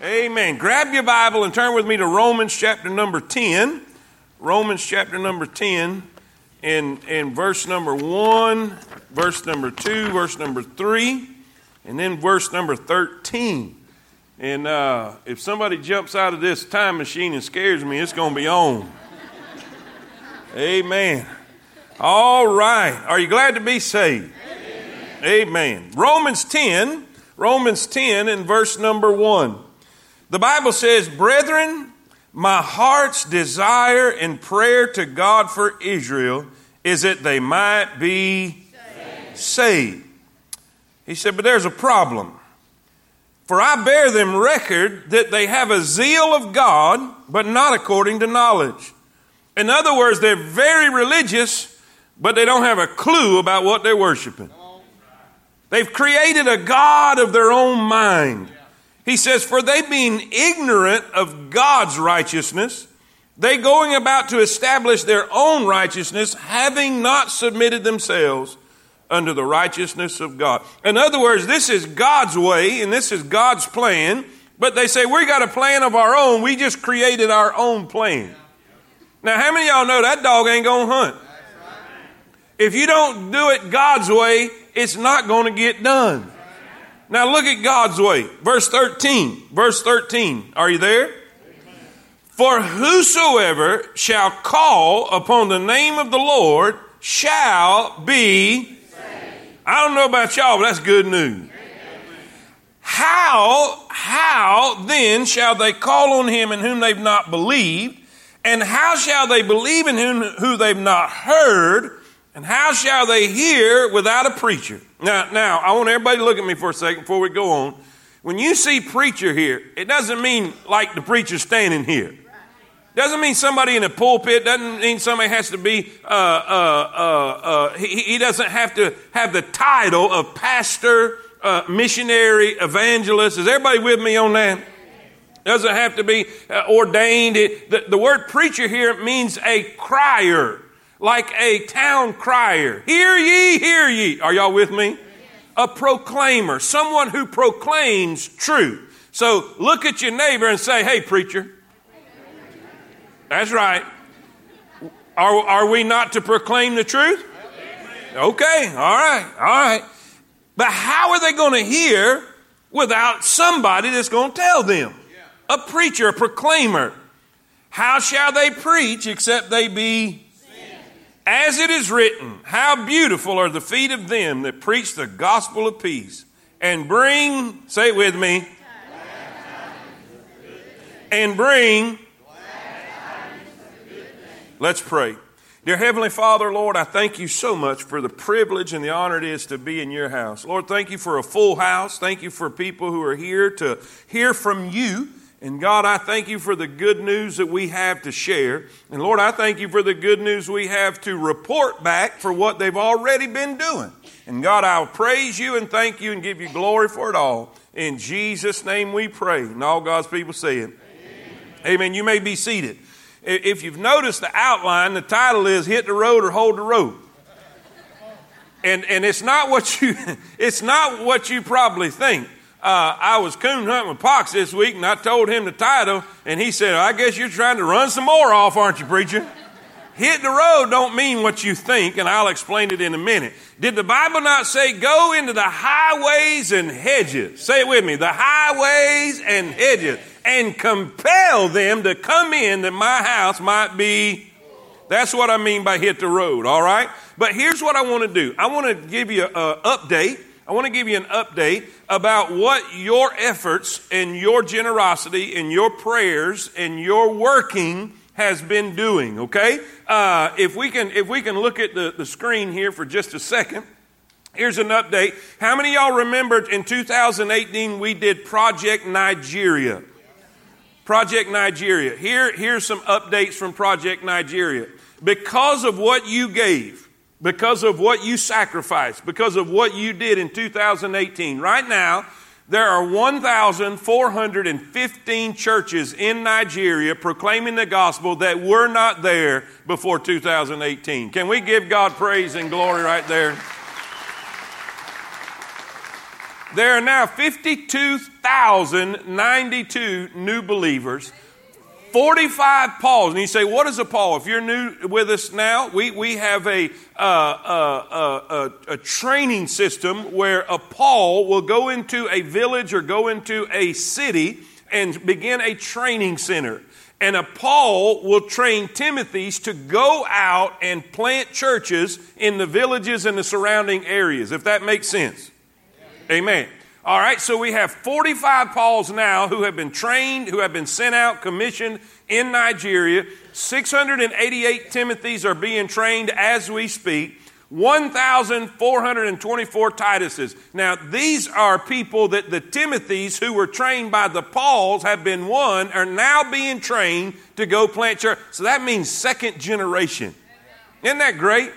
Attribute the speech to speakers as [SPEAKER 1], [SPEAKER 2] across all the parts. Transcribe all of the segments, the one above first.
[SPEAKER 1] Amen. Grab your Bible and turn with me to Romans chapter number 10. Romans chapter number 10 in, in verse number 1, verse number 2, verse number 3, and then verse number 13. And uh, if somebody jumps out of this time machine and scares me, it's going to be on. Amen. All right. Are you glad to be saved? Amen. Amen. Romans 10, Romans 10 and verse number 1. The Bible says, Brethren, my heart's desire and prayer to God for Israel is that they might be saved. saved. He said, But there's a problem. For I bear them record that they have a zeal of God, but not according to knowledge. In other words, they're very religious, but they don't have a clue about what they're worshiping. They've created a God of their own mind. He says, For they being ignorant of God's righteousness, they going about to establish their own righteousness, having not submitted themselves under the righteousness of God. In other words, this is God's way and this is God's plan, but they say, We got a plan of our own. We just created our own plan. Now, how many y'all know that dog ain't gonna hunt? If you don't do it God's way, it's not gonna get done. Now look at God's way. Verse 13. Verse 13. Are you there? For whosoever shall call upon the name of the Lord shall be. I don't know about y'all, but that's good news. How, how then shall they call on him in whom they've not believed? And how shall they believe in him who they've not heard? And how shall they hear without a preacher? Now, now, I want everybody to look at me for a second before we go on. When you see preacher here, it doesn't mean like the preacher standing here. Doesn't mean somebody in a pulpit. Doesn't mean somebody has to be. Uh, uh, uh, uh he, he, doesn't have to have the title of pastor, uh, missionary, evangelist. Is everybody with me on that? Doesn't have to be uh, ordained. It, the, the word preacher here means a crier like a town crier. Hear ye, hear ye. Are y'all with me? A proclaimer, someone who proclaims truth. So look at your neighbor and say, hey, preacher. That's right. Are, are we not to proclaim the truth? Okay, all right, all right. But how are they going to hear without somebody that's going to tell them? A preacher, a proclaimer. How shall they preach except they be as it is written, how beautiful are the feet of them that preach the gospel of peace and bring, say it with me, and bring, let's pray. Dear Heavenly Father, Lord, I thank you so much for the privilege and the honor it is to be in your house. Lord, thank you for a full house. Thank you for people who are here to hear from you. And God, I thank you for the good news that we have to share. And Lord, I thank you for the good news we have to report back for what they've already been doing. And God, I'll praise you and thank you and give you glory for it all. In Jesus' name we pray. And all God's people say it. Amen. Amen. You may be seated. If you've noticed the outline, the title is Hit the Road or Hold the Road. And, and it's not what you it's not what you probably think uh, I was coon hunting with Pox this week, and I told him the title, and he said, "I guess you're trying to run some more off, aren't you, preacher?" Hit the road don't mean what you think, and I'll explain it in a minute. Did the Bible not say, "Go into the highways and hedges"? Say it with me: the highways and hedges, and compel them to come in, that my house might be. That's what I mean by hit the road. All right. But here's what I want to do. I want to give you an update I want to give you an update about what your efforts and your generosity and your prayers and your working has been doing. Okay, uh, if we can, if we can look at the, the screen here for just a second. Here's an update. How many y'all remembered in 2018 we did Project Nigeria? Project Nigeria. Here, here's some updates from Project Nigeria. Because of what you gave, because of what you sacrificed, because of what you did in 2018. Right now, there are 1,415 churches in Nigeria proclaiming the gospel that were not there before 2018. Can we give God praise and glory right there? There are now 52,000 1,092 new believers. 45 Pauls. And you say, what is a Paul? If you're new with us now, we, we have a, uh, uh, uh, a, training system where a Paul will go into a village or go into a city and begin a training center. And a Paul will train Timothy's to go out and plant churches in the villages and the surrounding areas, if that makes sense. Amen. All right, so we have 45 Pauls now who have been trained, who have been sent out, commissioned in Nigeria. 688 Timothys are being trained as we speak. 1,424 Tituses. Now, these are people that the Timothys who were trained by the Pauls have been one, are now being trained to go plant church. So that means second generation. Isn't that great?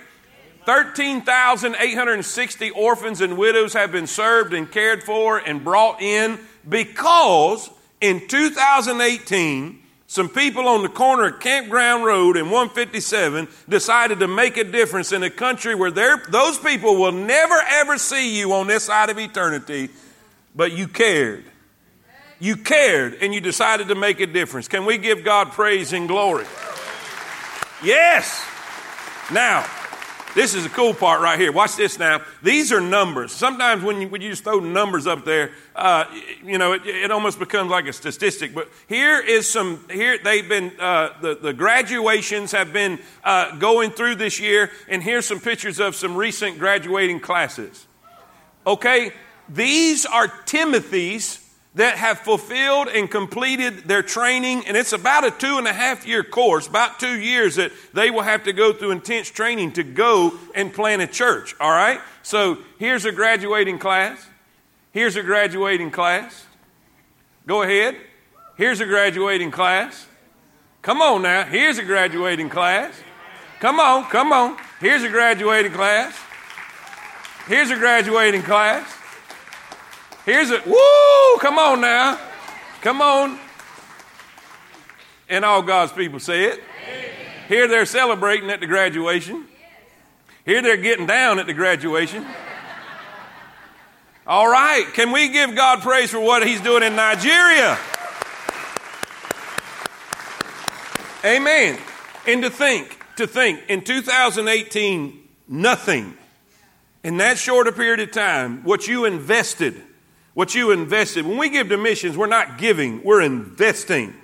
[SPEAKER 1] 13,860 orphans and widows have been served and cared for and brought in because in 2018, some people on the corner of Campground Road and 157 decided to make a difference in a country where those people will never ever see you on this side of eternity, but you cared. You cared and you decided to make a difference. Can we give God praise and glory? Yes. Now, this is the cool part right here. Watch this now. These are numbers. Sometimes when you, when you just throw numbers up there, uh, you know, it, it, almost becomes like a statistic. But here is some, here they've been, uh, the, the graduations have been uh, going through this year, and here's some pictures of some recent graduating classes. Okay? These are Timothy's that have fulfilled and completed their training, and it's about a two and a half year course, about two years that they will have to go through intense training to go and plant a church, all right? So here's a graduating class. Here's a graduating class. Go ahead. Here's a graduating class. Come on now. Here's a graduating class. Come on, come on. Here's a graduating class. Here's a graduating class. Here's it. woo, come on now. Come on. And all God's people say it. Here they're celebrating at the graduation. Here they're getting down at the graduation. All right, can we give God praise for what He's doing in Nigeria? Amen. And to think, to think, in 2018, nothing in that short a period of time, what you invested what you invested. When we give to missions, we're not giving, we're investing.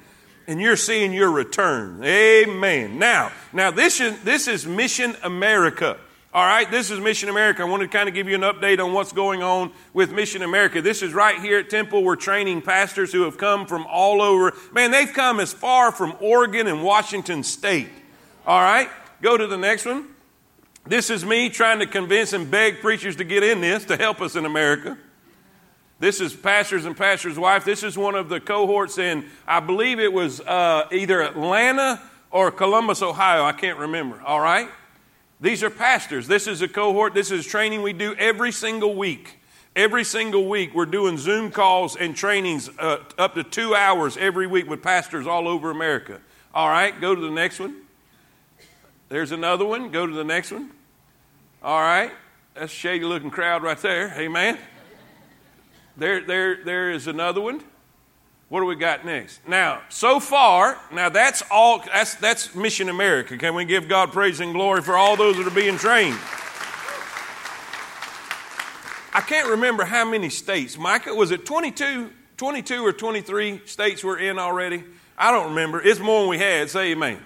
[SPEAKER 1] And you're seeing your return. Amen. Now, now this is this is Mission America. All right, this is Mission America. I want to kind of give you an update on what's going on with Mission America. This is right here at Temple. We're training pastors who have come from all over. Man, they've come as far from Oregon and Washington State. All right, go to the next one. This is me trying to convince and beg preachers to get in this to help us in America. This is pastors and pastor's wife. This is one of the cohorts in, I believe it was uh, either Atlanta or Columbus, Ohio. I can't remember. All right? These are pastors. This is a cohort. This is training we do every single week. Every single week, we're doing Zoom calls and trainings uh, up to two hours every week with pastors all over America. All right, go to the next one. There's another one. Go to the next one. All right, that's a shady looking crowd right there. Amen. There, there, there is another one. What do we got next? Now, so far, now that's all, that's, that's Mission America. Can we give God praise and glory for all those that are being trained? I can't remember how many states. Micah, was it 22, 22 or 23 states we're in already? I don't remember. It's more than we had. Say amen.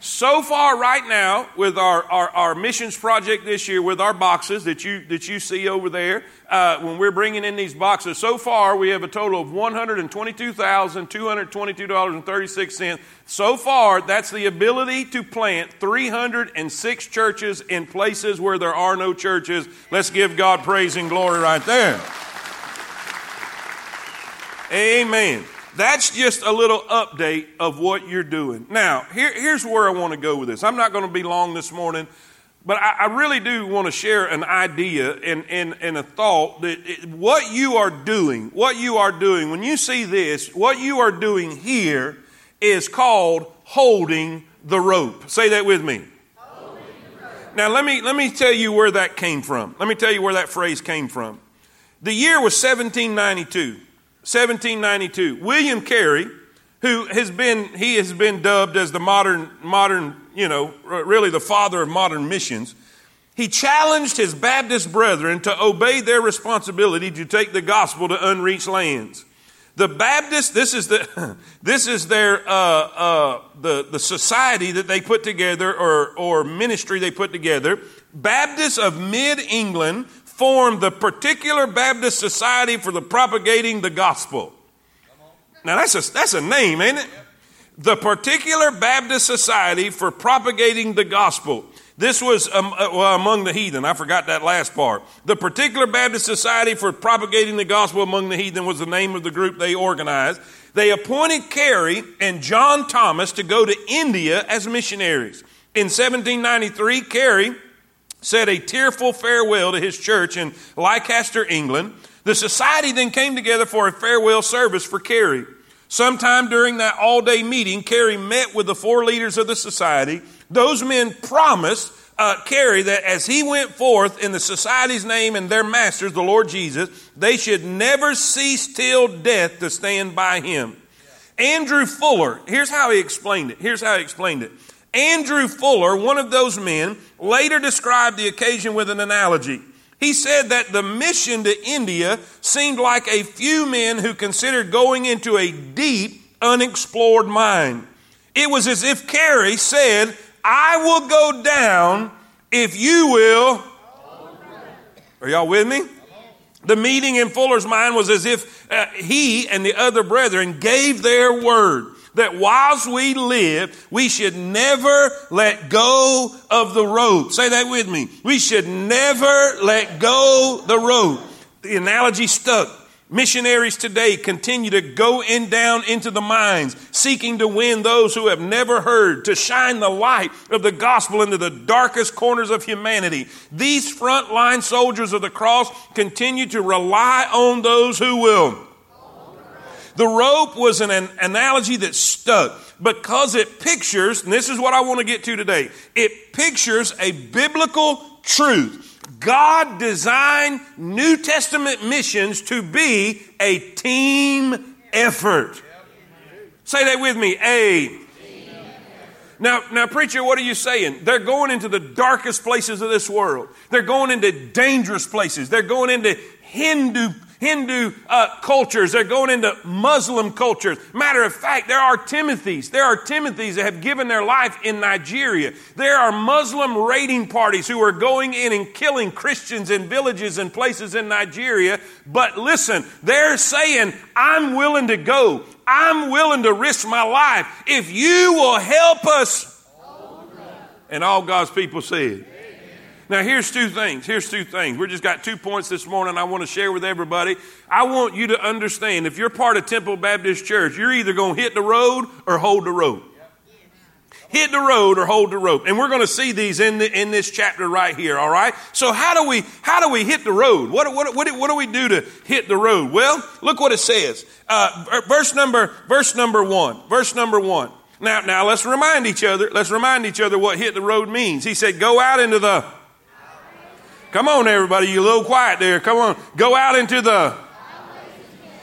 [SPEAKER 1] So far, right now, with our, our, our, missions project this year, with our boxes that you, that you see over there, uh, when we're bringing in these boxes, so far we have a total of $122,222.36. So far, that's the ability to plant 306 churches in places where there are no churches. Let's give God praise and glory right there. Amen. That's just a little update of what you're doing. Now, here, here's where I want to go with this. I'm not going to be long this morning, but I, I really do want to share an idea and, and, and a thought that it, what you are doing, what you are doing, when you see this, what you are doing here is called holding the rope. Say that with me. Now, let me, let me tell you where that came from. Let me tell you where that phrase came from. The year was 1792. 1792. William Carey, who has been, he has been dubbed as the modern, modern, you know, really the father of modern missions. He challenged his Baptist brethren to obey their responsibility to take the gospel to unreached lands. The Baptist, this is the, this is their, uh, uh, the, the society that they put together or, or ministry they put together. Baptists of mid England formed the particular Baptist Society for the propagating the gospel. Now that's a, that's a name, ain't it? The particular Baptist Society for propagating the gospel. This was um, uh, well, among the heathen. I forgot that last part. The particular Baptist Society for propagating the gospel among the heathen was the name of the group they organized. They appointed Carey and John Thomas to go to India as missionaries. In 1793, Carey said a tearful farewell to his church in Leicester, England. The society then came together for a farewell service for Carey. Sometime during that all day meeting, Carey met with the four leaders of the society. Those men promised uh, Carey that as he went forth in the society's name and their masters, the Lord Jesus, they should never cease till death to stand by him. Andrew Fuller, here's how he explained it. Here's how he explained it. Andrew Fuller, one of those men, later described the occasion with an analogy. He said that the mission to India seemed like a few men who considered going into a deep, unexplored mine. It was as if Carey said, I will go down if you will. Are y'all with me? The meeting in Fuller's mind was as if uh, he and the other brethren gave their word that whilst we live, we should never let go of the rope. Say that with me. We should never let go the rope. The analogy stuck. Missionaries today continue to go in down into the mines, seeking to win those who have never heard, to shine the light of the gospel into the darkest corners of humanity. These frontline soldiers of the cross continue to rely on those who will the rope was an, an analogy that stuck because it pictures, and this is what I want to get to today, it pictures a biblical truth. God designed New Testament missions to be a team effort. Say that with me. A. Now, now, preacher, what are you saying? They're going into the darkest places of this world. They're going into dangerous places. They're going into Hindu Hindu uh, cultures. They're going into Muslim cultures. Matter of fact, there are Timothys. There are Timothys that have given their life in Nigeria. There are Muslim raiding parties who are going in and killing Christians in villages and places in Nigeria. But listen, they're saying, I'm willing to go. I'm willing to risk my life if you will help us. And all God's people said. Now, here's two things. Here's two things. We just got two points this morning I want to share with everybody. I want you to understand if you're part of Temple Baptist Church, you're either going to hit the road or hold the rope. Hit the road or hold the rope. And we're going to see these in, the, in this chapter right here, all right? So how do we, how do we hit the road? What, what, what, what do we do to hit the road? Well, look what it says. Uh, verse number, verse number one, verse number one. Now, now let's remind each other, let's remind each other what hit the road means. He said, go out into the Come on, everybody. You little quiet there. Come on. Go out into the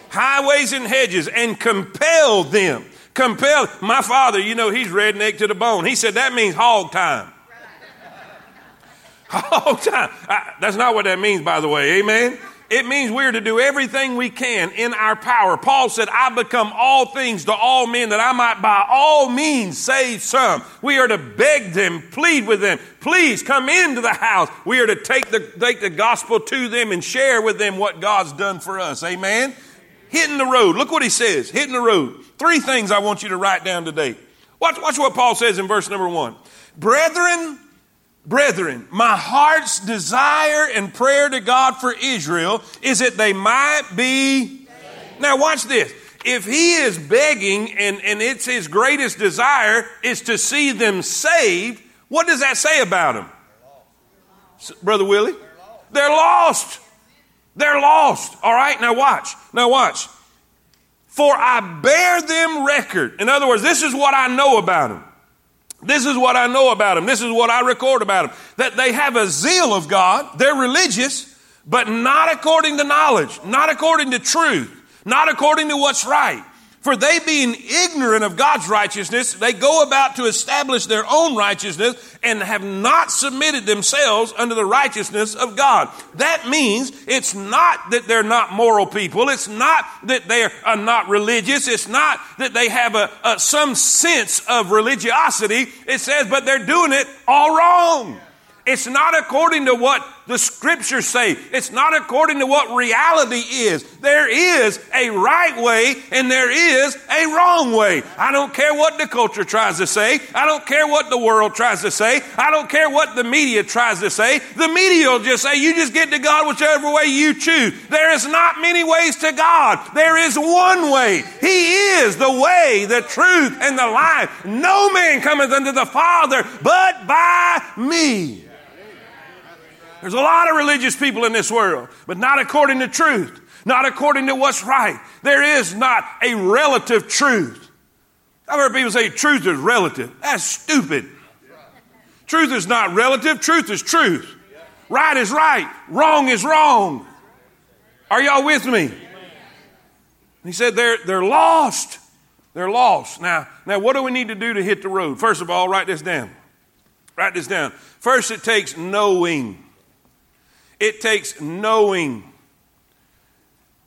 [SPEAKER 1] highways and hedges and compel them. Compel. My father, you know, he's redneck to the bone. He said that means hog time. Hog time. I, that's not what that means, by the way. Amen. It means we're to do everything we can in our power. Paul said, I become all things to all men that I might by all means save some. We are to beg them, plead with them, please come into the house. We are to take the, take the gospel to them and share with them what God's done for us. Amen. Hitting the road. Look what he says. Hitting the road. Three things I want you to write down today. Watch, watch what Paul says in verse number one. Brethren, Brethren, my heart's desire and prayer to God for Israel is that they might be. Now, watch this. If he is begging and, and it's his greatest desire is to see them saved, what does that say about them? Brother Willie? They're lost. They're lost. All right, now watch. Now watch. For I bear them record. In other words, this is what I know about them. This is what I know about them. This is what I record about them. That they have a zeal of God. They're religious, but not according to knowledge, not according to truth. not according to what's right. For they being ignorant of God's righteousness, they go about to establish their own righteousness and have not submitted themselves unto the righteousness of God. That means it's not that they're not moral people. It's not that they're uh, not religious. It's not that they have a, a, some sense of religiosity. It says, but they're doing it all wrong. It's not according to what the scriptures say. It's not according to what reality is. There is a right way and there is a wrong way. I don't care what the culture tries to say. I don't care what the world tries to say. I don't care what the media tries to say. The media will just say, you just get to God whichever way you choose. There is not many ways to God. There is one way. He is the way, the truth, and the life. No man cometh unto the Father but by me. There's a lot of religious people in this world, but not according to truth, not according to what's right. There is not a relative truth. I've heard people say truth is relative. That's stupid. Truth is not relative, truth is truth. Right is right, wrong is wrong. Are y'all with me? He said they're, they're lost. They're lost. Now, now, what do we need to do to hit the road? First of all, write this down. Write this down. First, it takes knowing. It takes knowing.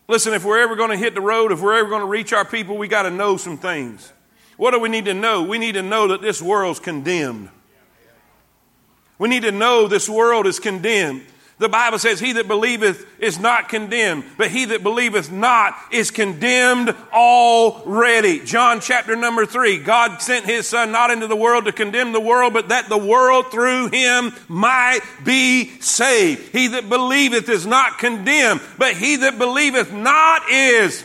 [SPEAKER 1] Listen, if we're ever going to hit the road, if we're ever going to reach our people, we got to know some things. What do we need to know? We need to know that this world's condemned. We need to know this world is condemned. The Bible says, He that believeth is not condemned, but he that believeth not is condemned already. John chapter number three. God sent His Son not into the world to condemn the world, but that the world through Him might be saved. He that believeth is not condemned, but he that believeth not is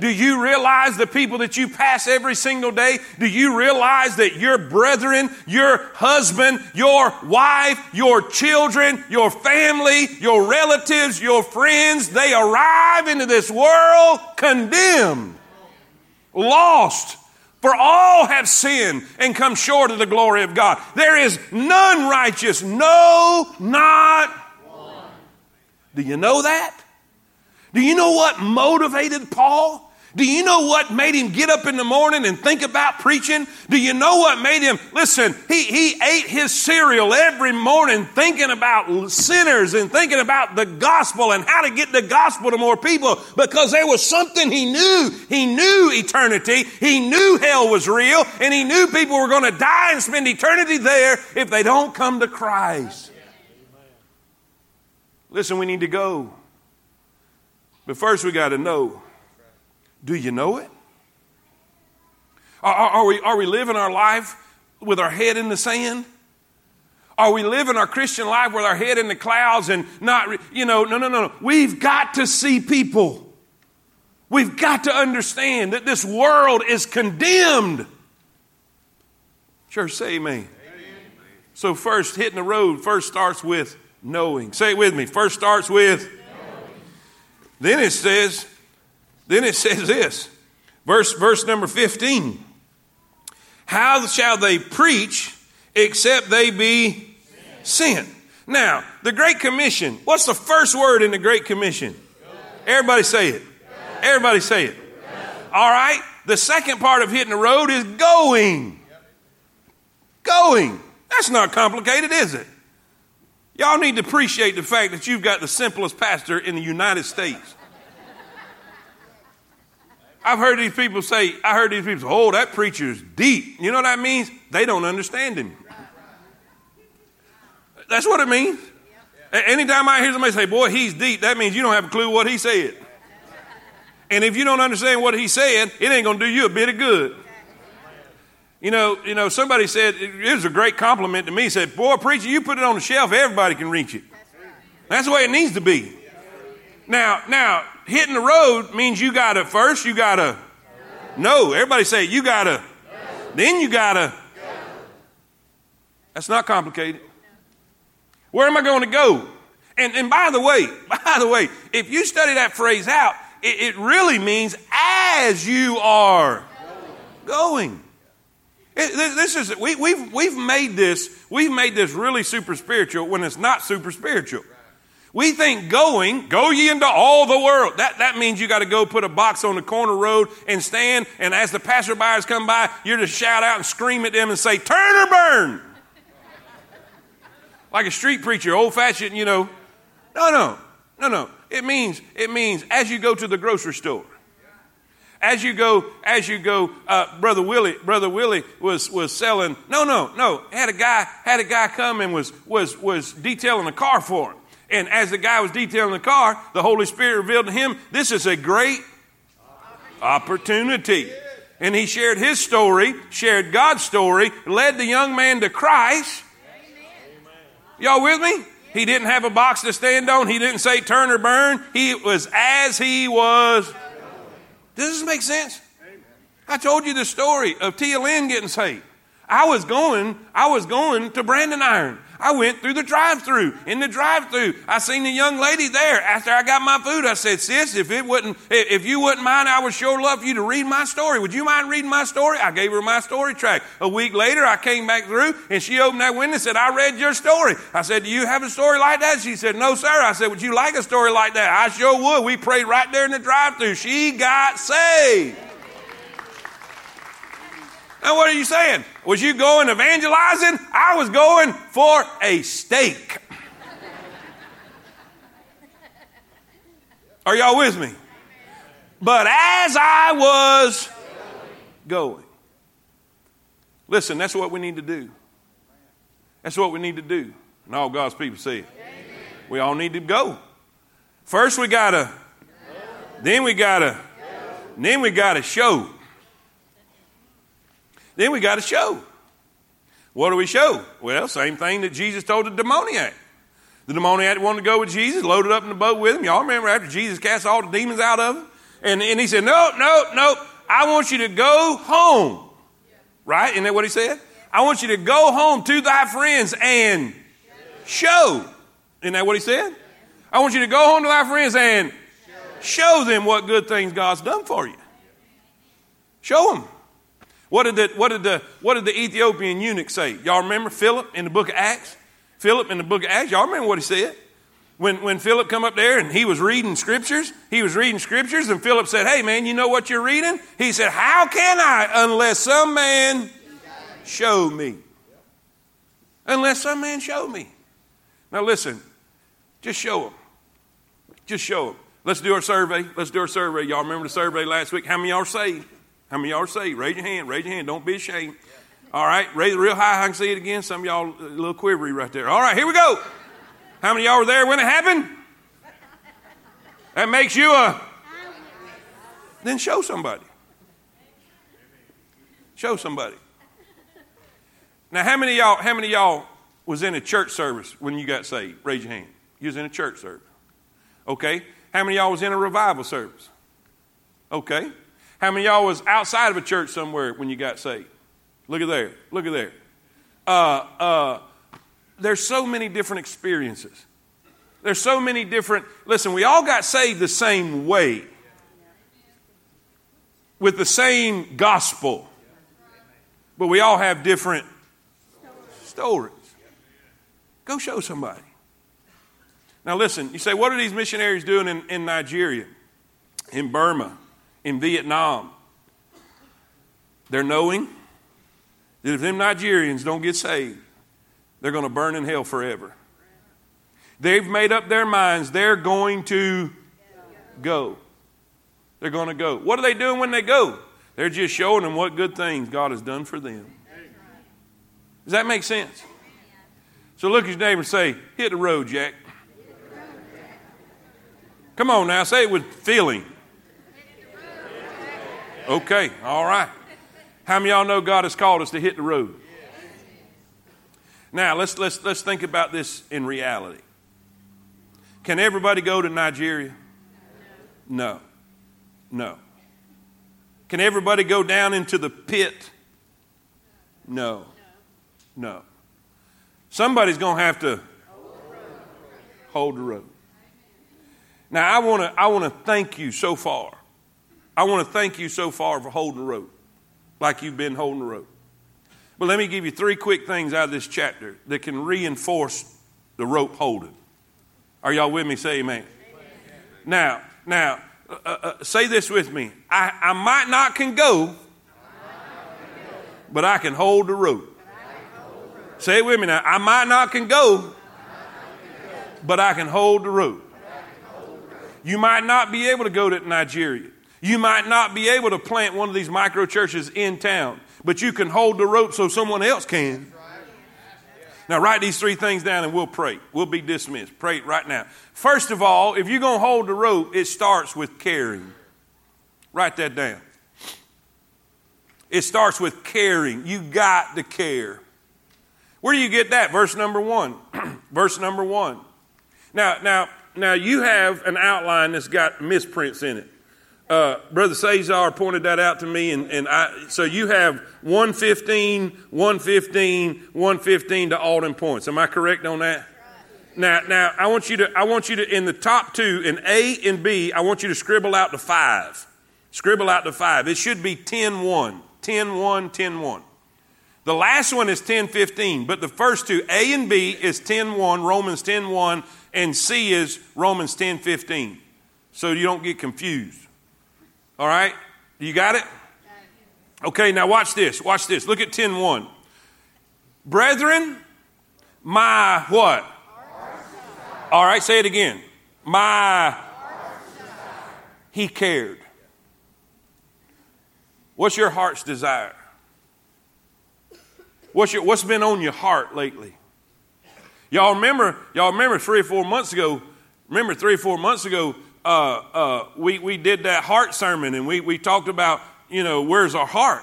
[SPEAKER 1] do you realize the people that you pass every single day? Do you realize that your brethren, your husband, your wife, your children, your family, your relatives, your friends, they arrive into this world condemned, lost? For all have sinned and come short of the glory of God. There is none righteous, no, not one. Do you know that? Do you know what motivated Paul? Do you know what made him get up in the morning and think about preaching? Do you know what made him, listen, he, he ate his cereal every morning thinking about sinners and thinking about the gospel and how to get the gospel to more people because there was something he knew. He knew eternity. He knew hell was real and he knew people were going to die and spend eternity there if they don't come to Christ. Listen, we need to go. But first we got to know. Do you know it? Are, are, we, are we living our life with our head in the sand? Are we living our Christian life with our head in the clouds and not, you know, no, no, no, no. We've got to see people. We've got to understand that this world is condemned. Church, say amen. amen. So, first, hitting the road first starts with knowing. Say it with me. First starts with. Then it says, then it says this, verse, verse number 15. How shall they preach except they be sent? Now, the Great Commission, what's the first word in the Great Commission? Everybody say it. Everybody say it. All right. The second part of hitting the road is going. Going. That's not complicated, is it? Y'all need to appreciate the fact that you've got the simplest pastor in the United States. I've heard these people say, I heard these people say, oh, that preacher's deep. You know what that means? They don't understand him. That's what it means. Anytime I hear somebody say, boy, he's deep, that means you don't have a clue what he said. And if you don't understand what he said, it ain't going to do you a bit of good. You know, you know, somebody said, it was a great compliment to me, said, boy, preacher, you put it on the shelf, everybody can reach it. That's the way it needs to be. Now, now, hitting the road means you got to first, you got to know. Everybody say, you got to. Then you got to. That's not complicated. Where am I going to go? And, and by the way, by the way, if you study that phrase out, it, it really means as you are going. It, this is we, we've we've made this we've made this really super spiritual when it's not super spiritual. We think going, go ye into all the world. That, that means you got to go put a box on the corner road and stand, and as the passerbyers come by, you're to shout out and scream at them and say, turn or burn. like a street preacher, old fashioned, you know. No, no, no, no. It means, it means as you go to the grocery store as you go, as you go, uh, brother Willie, brother Willie was was selling. No, no, no. Had a guy had a guy come and was was was detailing a car for him. And as the guy was detailing the car, the Holy Spirit revealed to him, "This is a great opportunity." And he shared his story, shared God's story, led the young man to Christ. Y'all with me? He didn't have a box to stand on. He didn't say turn or burn. He was as he was does this make sense? I told you the story of Tia Lynn getting saved. I was going, I was going to Branding Iron. I went through the drive-through. In the drive-through, I seen the young lady there. After I got my food, I said, "Sis, if it wouldn't, if you wouldn't mind, I would sure love for you to read my story. Would you mind reading my story?" I gave her my story track. A week later, I came back through, and she opened that window and said, "I read your story." I said, "Do you have a story like that?" She said, "No, sir." I said, "Would you like a story like that?" I sure would. We prayed right there in the drive-through. She got saved. Now, what are you saying? Was you going evangelizing? I was going for a steak. Are y'all with me? But as I was going, listen, that's what we need to do. That's what we need to do. And all God's people say it. We all need to go. First, we got to, then we got to, then we got to show. Then we got to show. What do we show? Well, same thing that Jesus told the demoniac. The demoniac wanted to go with Jesus, loaded up in the boat with him. Y'all remember after Jesus cast all the demons out of him? And, and he said, No, no, no, I want you to go home. Right? Isn't that what he said? I want you to go home to thy friends and show. Isn't that what he said? I want you to go home to thy friends and show them what good things God's done for you. Show them. What did the, what did the, what did the Ethiopian eunuch say? Y'all remember Philip in the book of Acts? Philip in the book of Acts, y'all remember what he said? When, when Philip come up there and he was reading scriptures, he was reading scriptures, and Philip said, Hey man, you know what you're reading? He said, How can I unless some man show me? Unless some man show me. Now listen, just show them. Just show them. Let's do our survey. Let's do our survey. Y'all remember the survey last week? How many y'all saved? How many y'all are saved? Raise your hand. Raise your hand. Don't be ashamed. All right. Raise it real high. I can see it again. Some of y'all a little quivery right there. All right. Here we go. How many y'all were there when it happened? That makes you a. Then show somebody. Show somebody. Now, how many y'all? How many y'all was in a church service when you got saved? Raise your hand. You was in a church service. Okay. How many y'all was in a revival service? Okay. How many y'all was outside of a church somewhere when you got saved? Look at there. Look at there. Uh, uh, there's so many different experiences. There's so many different. Listen, we all got saved the same way, with the same gospel, but we all have different stories. Go show somebody. Now, listen, you say, what are these missionaries doing in, in Nigeria, in Burma, in Vietnam. They're knowing that if them Nigerians don't get saved, they're going to burn in hell forever. They've made up their minds they're going to go. They're going to go. What are they doing when they go? They're just showing them what good things God has done for them. Does that make sense? So look at your neighbor and say, Hit the road, Jack. Come on now, say it with feeling. Okay, all right. How many y'all know God has called us to hit the road? Now let's let's let's think about this in reality. Can everybody go to Nigeria? No. No. Can everybody go down into the pit? No. No. Somebody's going to have to hold the road. Now I want to I want to thank you so far I want to thank you so far for holding the rope like you've been holding the rope. But let me give you three quick things out of this chapter that can reinforce the rope holding. Are y'all with me? Say amen. amen. Now, now, uh, uh, uh, say this with me. I, I might not can go, but I can hold the rope. Say it with me now. I might not can go, but I can hold the rope. You might not be able to go to Nigeria. You might not be able to plant one of these micro churches in town, but you can hold the rope so someone else can. Now, write these three things down and we'll pray. We'll be dismissed. Pray right now. First of all, if you're going to hold the rope, it starts with caring. Write that down. It starts with caring. You got to care. Where do you get that? Verse number one. Verse number one. Now, now, now you have an outline that's got misprints in it. Uh, Brother Cesar pointed that out to me, and, and I, so you have 115, 115, 115 to all them points. Am I correct on that? Now, now I want you to, I want you to, in the top two, in A and B, I want you to scribble out the five. Scribble out the five. It should be 10 1, 10 1, 10 1. The last one is 10 15, but the first two, A and B, is 10 1, Romans 10 1, and C is Romans 10 15. So you don't get confused. All right? You got it? Okay, now watch this. Watch this. Look at 10 1. Brethren, my what? All right, say it again. My. He cared. What's your heart's desire? What's, your, what's been on your heart lately? Y'all remember, y'all remember three or four months ago, remember three or four months ago, uh, uh, we, we did that heart sermon and we, we talked about, you know, where's our heart?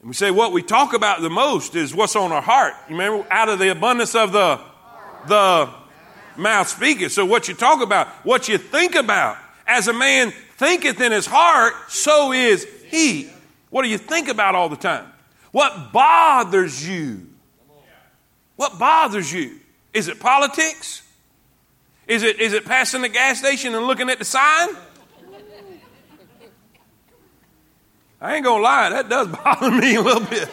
[SPEAKER 1] And we say what we talk about the most is what's on our heart. You remember, out of the abundance of the, the mouth speaketh. So what you talk about, what you think about, as a man thinketh in his heart, so is he. What do you think about all the time? What bothers you? What bothers you? Is it politics? Is it, is it passing the gas station and looking at the sign? I ain't gonna lie, that does bother me a little bit.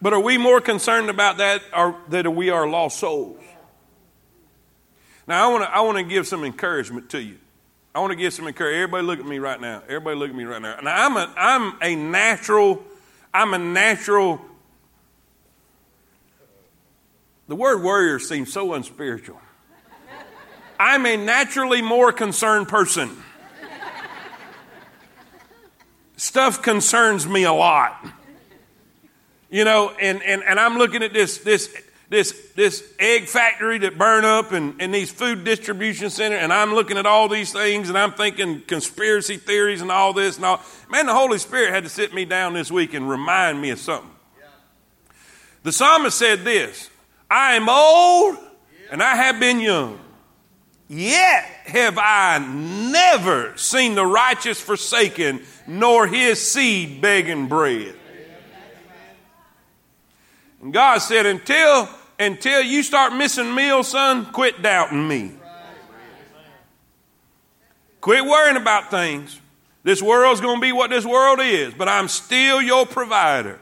[SPEAKER 1] But are we more concerned about that or that we are lost souls? Now I want to I want to give some encouragement to you. I want to give some encouragement. Everybody look at me right now. Everybody look at me right now. Now I'm a I'm a natural I'm a natural the word warrior seems so unspiritual. I'm a naturally more concerned person. Stuff concerns me a lot. You know, and, and, and I'm looking at this, this, this, this egg factory that burned up and, and these food distribution center, and I'm looking at all these things and I'm thinking conspiracy theories and all this and all. Man, the Holy Spirit had to sit me down this week and remind me of something. The psalmist said this I am old and I have been young. Yet have I never seen the righteous forsaken, nor his seed begging bread. And God said, until, until you start missing meals, son, quit doubting me. Quit worrying about things. This world's going to be what this world is, but I'm still your provider.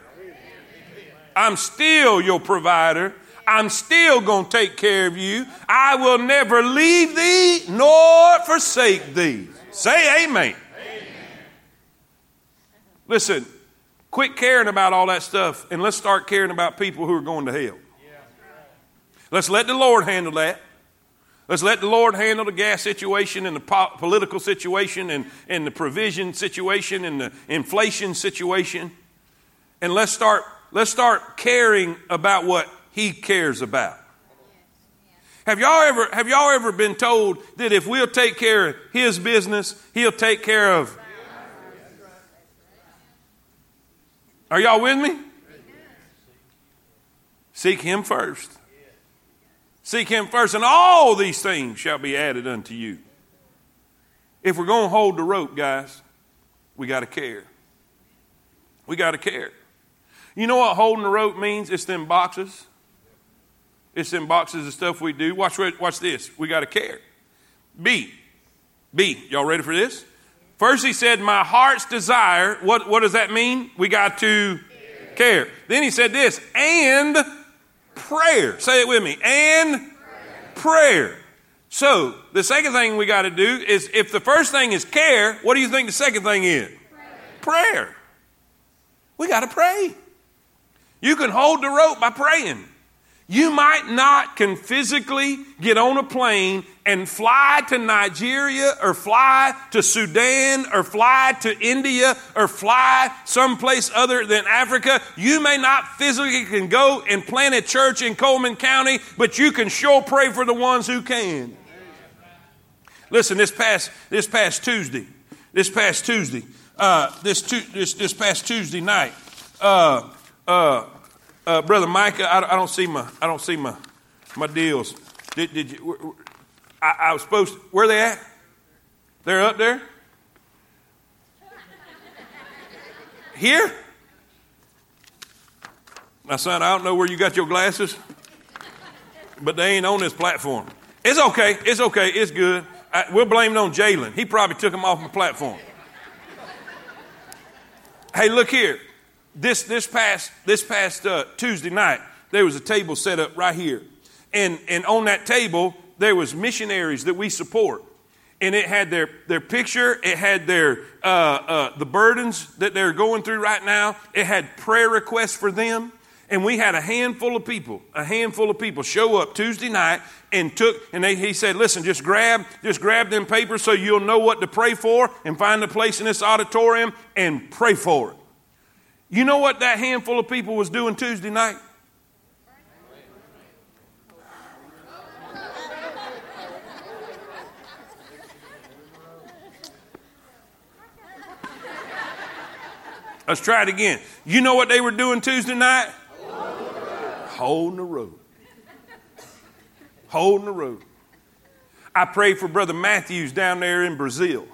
[SPEAKER 1] I'm still your provider. I'm still going to take care of you. I will never leave thee nor forsake thee. Say amen. amen. Listen, quit caring about all that stuff and let's start caring about people who are going to hell. Let's let the Lord handle that. Let's let the Lord handle the gas situation and the po- political situation and, and the provision situation and the inflation situation. And let's start, let's start caring about what he cares about. Have y'all ever have y'all ever been told that if we'll take care of his business, he'll take care of Are y'all with me? Seek him first. Seek him first, and all these things shall be added unto you. If we're going to hold the rope, guys, we got to care. We got to care. You know what holding the rope means? It's them boxes. It's in boxes of stuff we do. Watch, watch this. We got to care. B. B. Y'all ready for this? First, he said, My heart's desire. What, what does that mean? We got to care. care. Then he said this, and prayer. Say it with me. And prayer. So, the second thing we got to do is if the first thing is care, what do you think the second thing is? Prayer. prayer. We got to pray. You can hold the rope by praying. You might not can physically get on a plane and fly to Nigeria or fly to Sudan or fly to India or fly someplace other than Africa. You may not physically can go and plant a church in Cullman County, but you can sure pray for the ones who can. Listen, this past this past Tuesday, this past Tuesday, uh, this, tu- this this past Tuesday night, uh, uh, uh, brother Micah, I, I, don't see my I don't see my my deals. Did, did you? I, I was supposed. To, where they at? They're up there. Here. My son, I don't know where you got your glasses, but they ain't on this platform. It's okay. It's okay. It's good. I, we'll blame it on Jalen. He probably took them off my platform. hey, look here this, this past, this past uh, Tuesday night, there was a table set up right here. And, and on that table, there was missionaries that we support. And it had their, their picture, it had their, uh, uh, the burdens that they're going through right now, it had prayer requests for them. And we had a handful of people, a handful of people show up Tuesday night and took, and they, he said, listen, just grab, just grab them papers so you'll know what to pray for and find a place in this auditorium and pray for it. You know what that handful of people was doing Tuesday night? Let's try it again. You know what they were doing Tuesday night? Holding the road. Holding the road. I prayed for Brother Matthews down there in Brazil.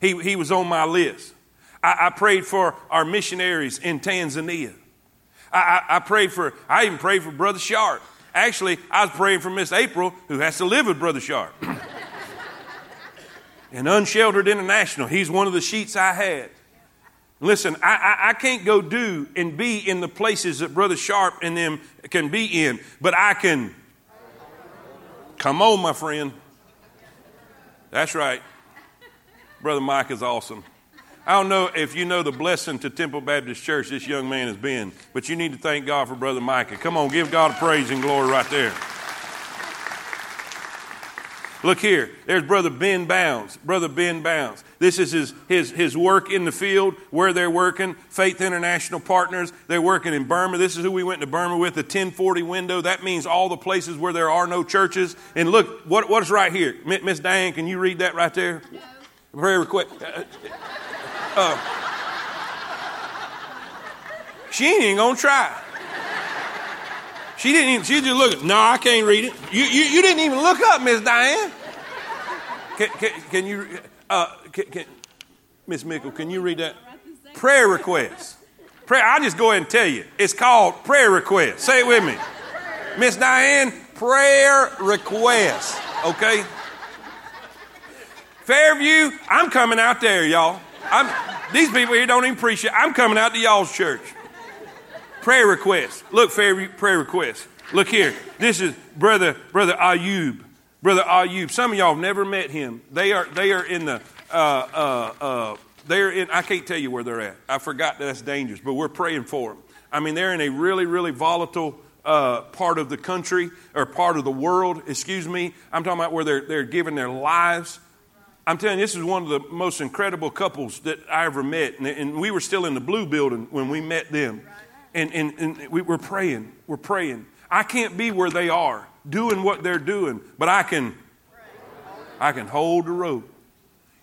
[SPEAKER 1] He, he was on my list. I, I prayed for our missionaries in Tanzania. I, I, I, prayed for, I even prayed for Brother Sharp. Actually, I was praying for Miss April, who has to live with Brother Sharp. and Unsheltered International, he's one of the sheets I had. Listen, I, I, I, can't go do and be in the places that Brother Sharp and them can be in, but I can. Come on, my friend. That's right. Brother Mike is awesome. I don't know if you know the blessing to Temple Baptist Church this young man has been, but you need to thank God for Brother Micah. Come on, give God praise and glory right there. Look here, there's Brother Ben Bounds. Brother Ben Bounds. This is his, his, his work in the field, where they're working. Faith International Partners. They're working in Burma. This is who we went to Burma with, the 1040 window. That means all the places where there are no churches. And look, what, what is right here? Miss Diane, can you read that right there? Prayer request. Uh, Uh, she ain't even gonna try. She didn't even, she just looked, no, I can't read it. You, you, you didn't even look up, Miss Diane. Can, can, can you, uh, can, can, Miss Mickle, can you read that? Prayer request. Prayer, I'll just go ahead and tell you. It's called prayer request. Say it with me. Miss Diane, prayer request. Okay? Fairview, I'm coming out there, y'all. I'm, these people here don't even appreciate. I'm coming out to y'all's church. Prayer request. Look, prayer, request. Look here. This is brother brother Ayub. Brother Ayub. Some of y'all have never met him. They are they are in the uh, uh, uh, they're in. I can't tell you where they're at. I forgot that that's dangerous, but we're praying for them. I mean, they're in a really really volatile uh, part of the country or part of the world. Excuse me. I'm talking about where they're they're giving their lives I'm telling you, this is one of the most incredible couples that I ever met. And, and we were still in the blue building when we met them. And, and, and we were praying. We're praying. I can't be where they are doing what they're doing, but I can, I can hold the rope.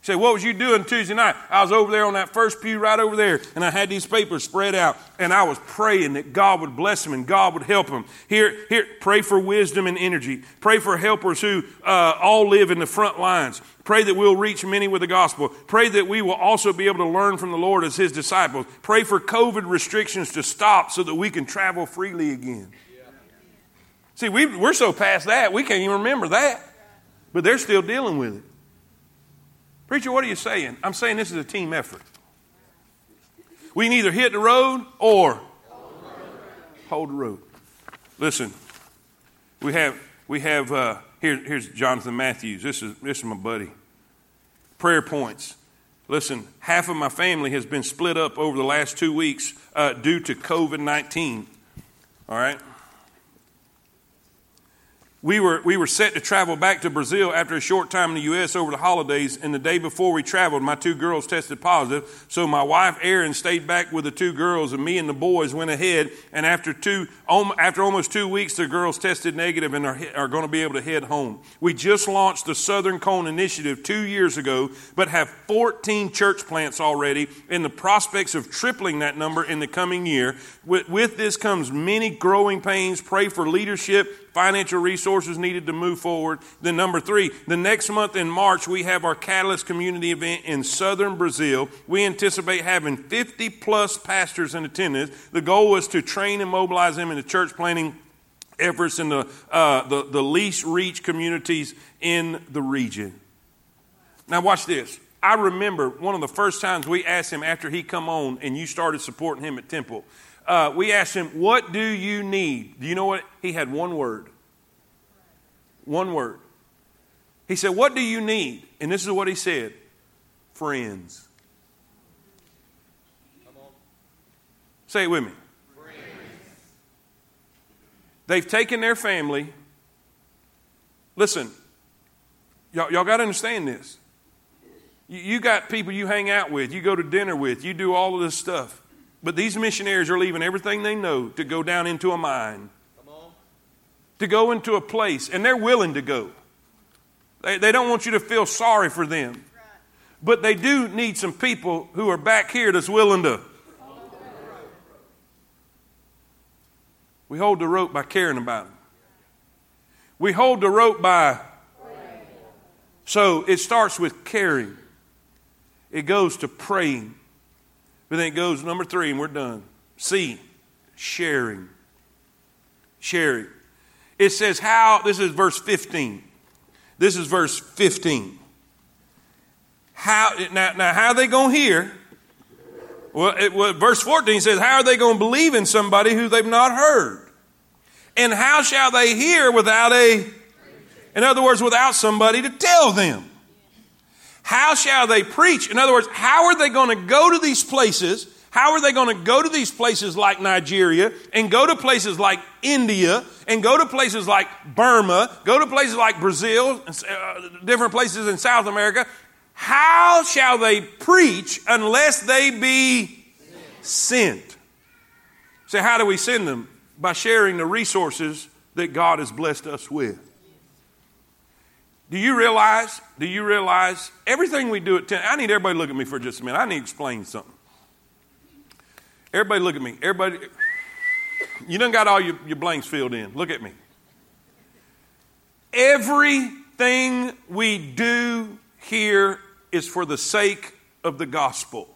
[SPEAKER 1] Say, what was you doing Tuesday night? I was over there on that first pew right over there, and I had these papers spread out, and I was praying that God would bless them and God would help them. Here, here, pray for wisdom and energy. Pray for helpers who uh, all live in the front lines. Pray that we'll reach many with the gospel. Pray that we will also be able to learn from the Lord as His disciples. Pray for COVID restrictions to stop so that we can travel freely again. See, we, we're so past that, we can't even remember that. But they're still dealing with it. Preacher, what are you saying? I'm saying this is a team effort. We can either hit the road or hold the road. Listen, We have, we have uh, here, here's Jonathan Matthews. This is, this is my buddy. Prayer points. Listen, half of my family has been split up over the last two weeks uh, due to COVID 19. All right? We were, we were set to travel back to Brazil after a short time in the U.S. over the holidays, and the day before we traveled, my two girls tested positive. So my wife, Erin, stayed back with the two girls, and me and the boys went ahead. And after, two, after almost two weeks, the girls tested negative and are, are going to be able to head home. We just launched the Southern Cone Initiative two years ago, but have 14 church plants already, and the prospects of tripling that number in the coming year. With, with this comes many growing pains. Pray for leadership financial resources needed to move forward. Then, number three, the next month in March, we have our Catalyst community event in southern Brazil. We anticipate having 50 plus pastors in attendance. The goal was to train and mobilize them in the church planting efforts in the, uh, the, the least reached communities in the region. Now, watch this. I remember one of the first times we asked him after he come on and you started supporting him at Temple uh, we asked him, What do you need? Do you know what? He had one word. One word. He said, What do you need? And this is what he said friends. Say it with me. Friends. They've taken their family. Listen, y'all, y'all got to understand this. You, you got people you hang out with, you go to dinner with, you do all of this stuff. But these missionaries are leaving everything they know to go down into a mine, to go into a place, and they're willing to go. They, they don't want you to feel sorry for them. But they do need some people who are back here that's willing to. We hold the rope by caring about them. We hold the rope by. So it starts with caring, it goes to praying. But then it goes number three, and we're done. C, sharing. Sharing. It says how, this is verse 15. This is verse 15. How, now, now how are they going to hear? Well, it, well, verse 14 says, How are they going to believe in somebody who they've not heard? And how shall they hear without a, in other words, without somebody to tell them? How shall they preach? In other words, how are they going to go to these places? How are they going to go to these places like Nigeria and go to places like India and go to places like Burma, go to places like Brazil, uh, different places in South America? How shall they preach unless they be sent? So, how do we send them? By sharing the resources that God has blessed us with. Do you realize? Do you realize everything we do at 10? I need everybody to look at me for just a minute. I need to explain something. Everybody look at me. Everybody, you done got all your, your blanks filled in. Look at me. Everything we do here is for the sake of the gospel.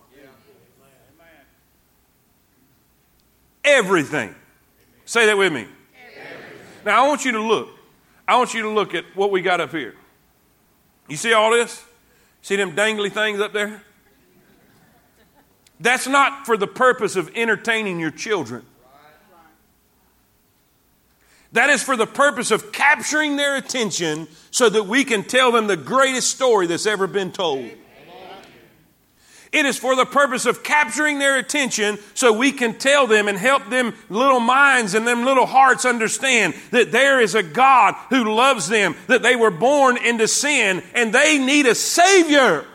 [SPEAKER 1] Everything. Say that with me. Now I want you to look. I want you to look at what we got up here. You see all this? See them dangly things up there? That's not for the purpose of entertaining your children. That is for the purpose of capturing their attention so that we can tell them the greatest story that's ever been told. It is for the purpose of capturing their attention so we can tell them and help them little minds and them little hearts understand that there is a God who loves them, that they were born into sin and they need a Savior.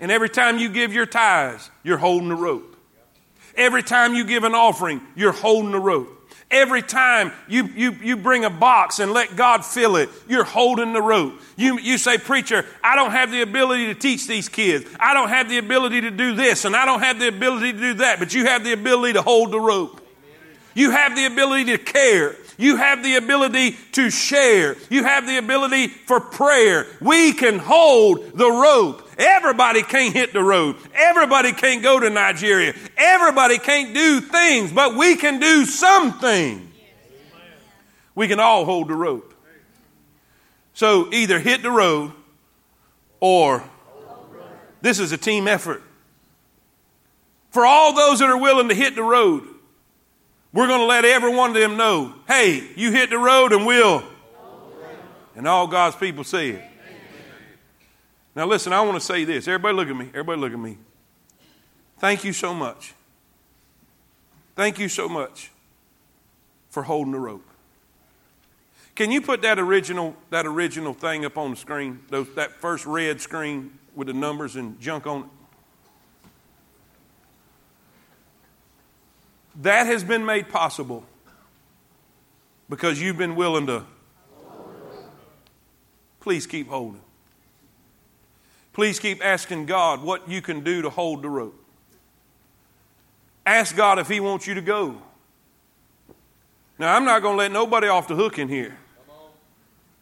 [SPEAKER 1] And every time you give your tithes, you're holding the rope. Every time you give an offering, you're holding the rope. Every time you, you, you bring a box and let God fill it, you're holding the rope. You, you say, Preacher, I don't have the ability to teach these kids. I don't have the ability to do this, and I don't have the ability to do that, but you have the ability to hold the rope. You have the ability to care. You have the ability to share. You have the ability for prayer. We can hold the rope. Everybody can't hit the road. Everybody can't go to Nigeria. Everybody can't do things, but we can do something. We can all hold the rope. So either hit the road or this is a team effort. For all those that are willing to hit the road, We're going to let every one of them know, hey, you hit the road and we'll. And all God's people say it. Now, listen, I want to say this. Everybody look at me. Everybody look at me. Thank you so much. Thank you so much for holding the rope. Can you put that original, that original thing up on the screen? Those, that first red screen with the numbers and junk on it? That has been made possible because you've been willing to. Please keep holding. Please keep asking God what you can do to hold the rope. Ask God if He wants you to go. Now, I'm not going to let nobody off the hook in here.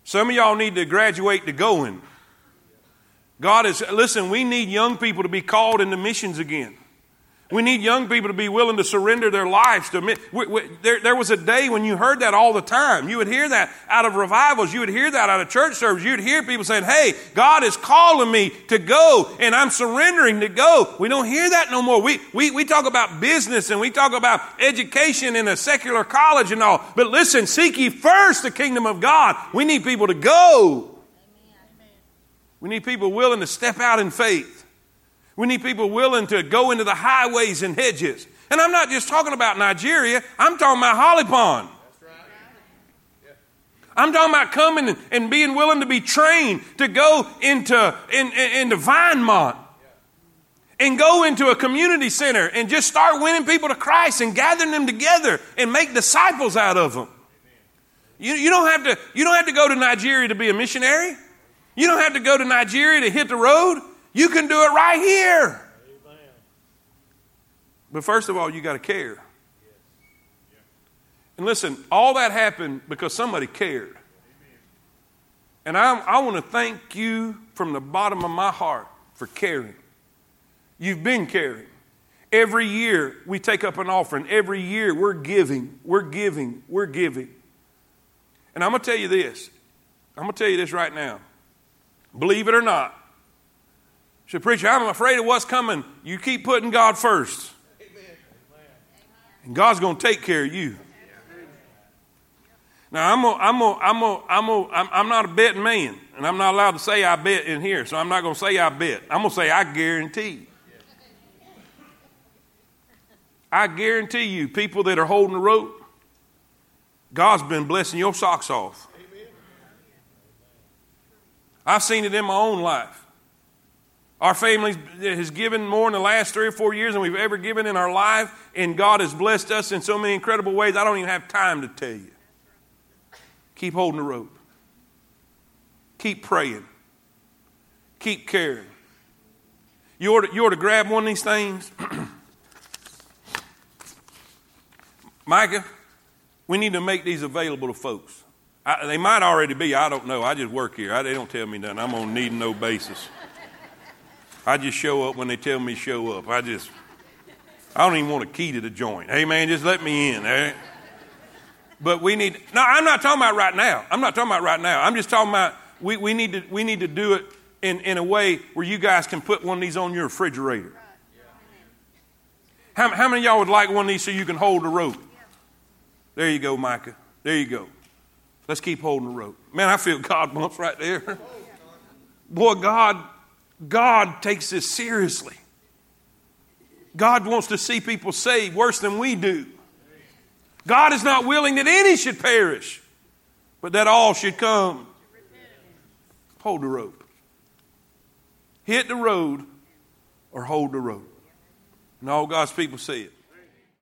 [SPEAKER 1] Some of y'all need to graduate to going. God is, listen, we need young people to be called into missions again. We need young people to be willing to surrender their lives to. We, we, there, there was a day when you heard that all the time. You would hear that out of revivals. You would hear that out of church service. You would hear people saying, "Hey, God is calling me to go, and I'm surrendering to go." We don't hear that no more. We we we talk about business and we talk about education in a secular college and all. But listen, seek ye first the kingdom of God. We need people to go. We need people willing to step out in faith. We need people willing to go into the highways and hedges. And I'm not just talking about Nigeria, I'm talking about Holly Pond. I'm talking about coming and being willing to be trained to go into, in, into Vinemont and go into a community center and just start winning people to Christ and gathering them together and make disciples out of them. You, you, don't have to, you don't have to go to Nigeria to be a missionary. You don't have to go to Nigeria to hit the road. You can do it right here. Amen. But first of all, you got to care. And listen, all that happened because somebody cared. And I, I want to thank you from the bottom of my heart for caring. You've been caring. Every year we take up an offering. Every year we're giving, we're giving, we're giving. And I'm going to tell you this. I'm going to tell you this right now. Believe it or not, said, Preacher, I'm afraid of what's coming. You keep putting God first. And God's going to take care of you. Now, I'm, a, I'm, a, I'm, a, I'm, a, I'm, not a betting man, and I'm not allowed to say I bet in here, so I'm not going to say I bet. I'm going to say I guarantee. I guarantee you, people that are holding the rope, God's been blessing your socks off. I've seen it in my own life. Our family has given more in the last three or four years than we've ever given in our life, and God has blessed us in so many incredible ways. I don't even have time to tell you. Keep holding the rope. Keep praying. Keep caring. You ought to, you ought to grab one of these things. Micah, we need to make these available to folks. I, they might already be. I don't know. I just work here. I, they don't tell me nothing. I'm on need no basis. I just show up when they tell me show up. I just, I don't even want a key to the joint. Hey, man, just let me in. Eh? But we need, no, I'm not talking about right now. I'm not talking about right now. I'm just talking about we, we, need, to, we need to do it in, in a way where you guys can put one of these on your refrigerator. How, how many of y'all would like one of these so you can hold the rope? There you go, Micah. There you go. Let's keep holding the rope. Man, I feel God bumps right there. Boy, God God takes this seriously. God wants to see people saved worse than we do. God is not willing that any should perish, but that all should come. Hold the rope. Hit the road or hold the rope. And all God's people see it.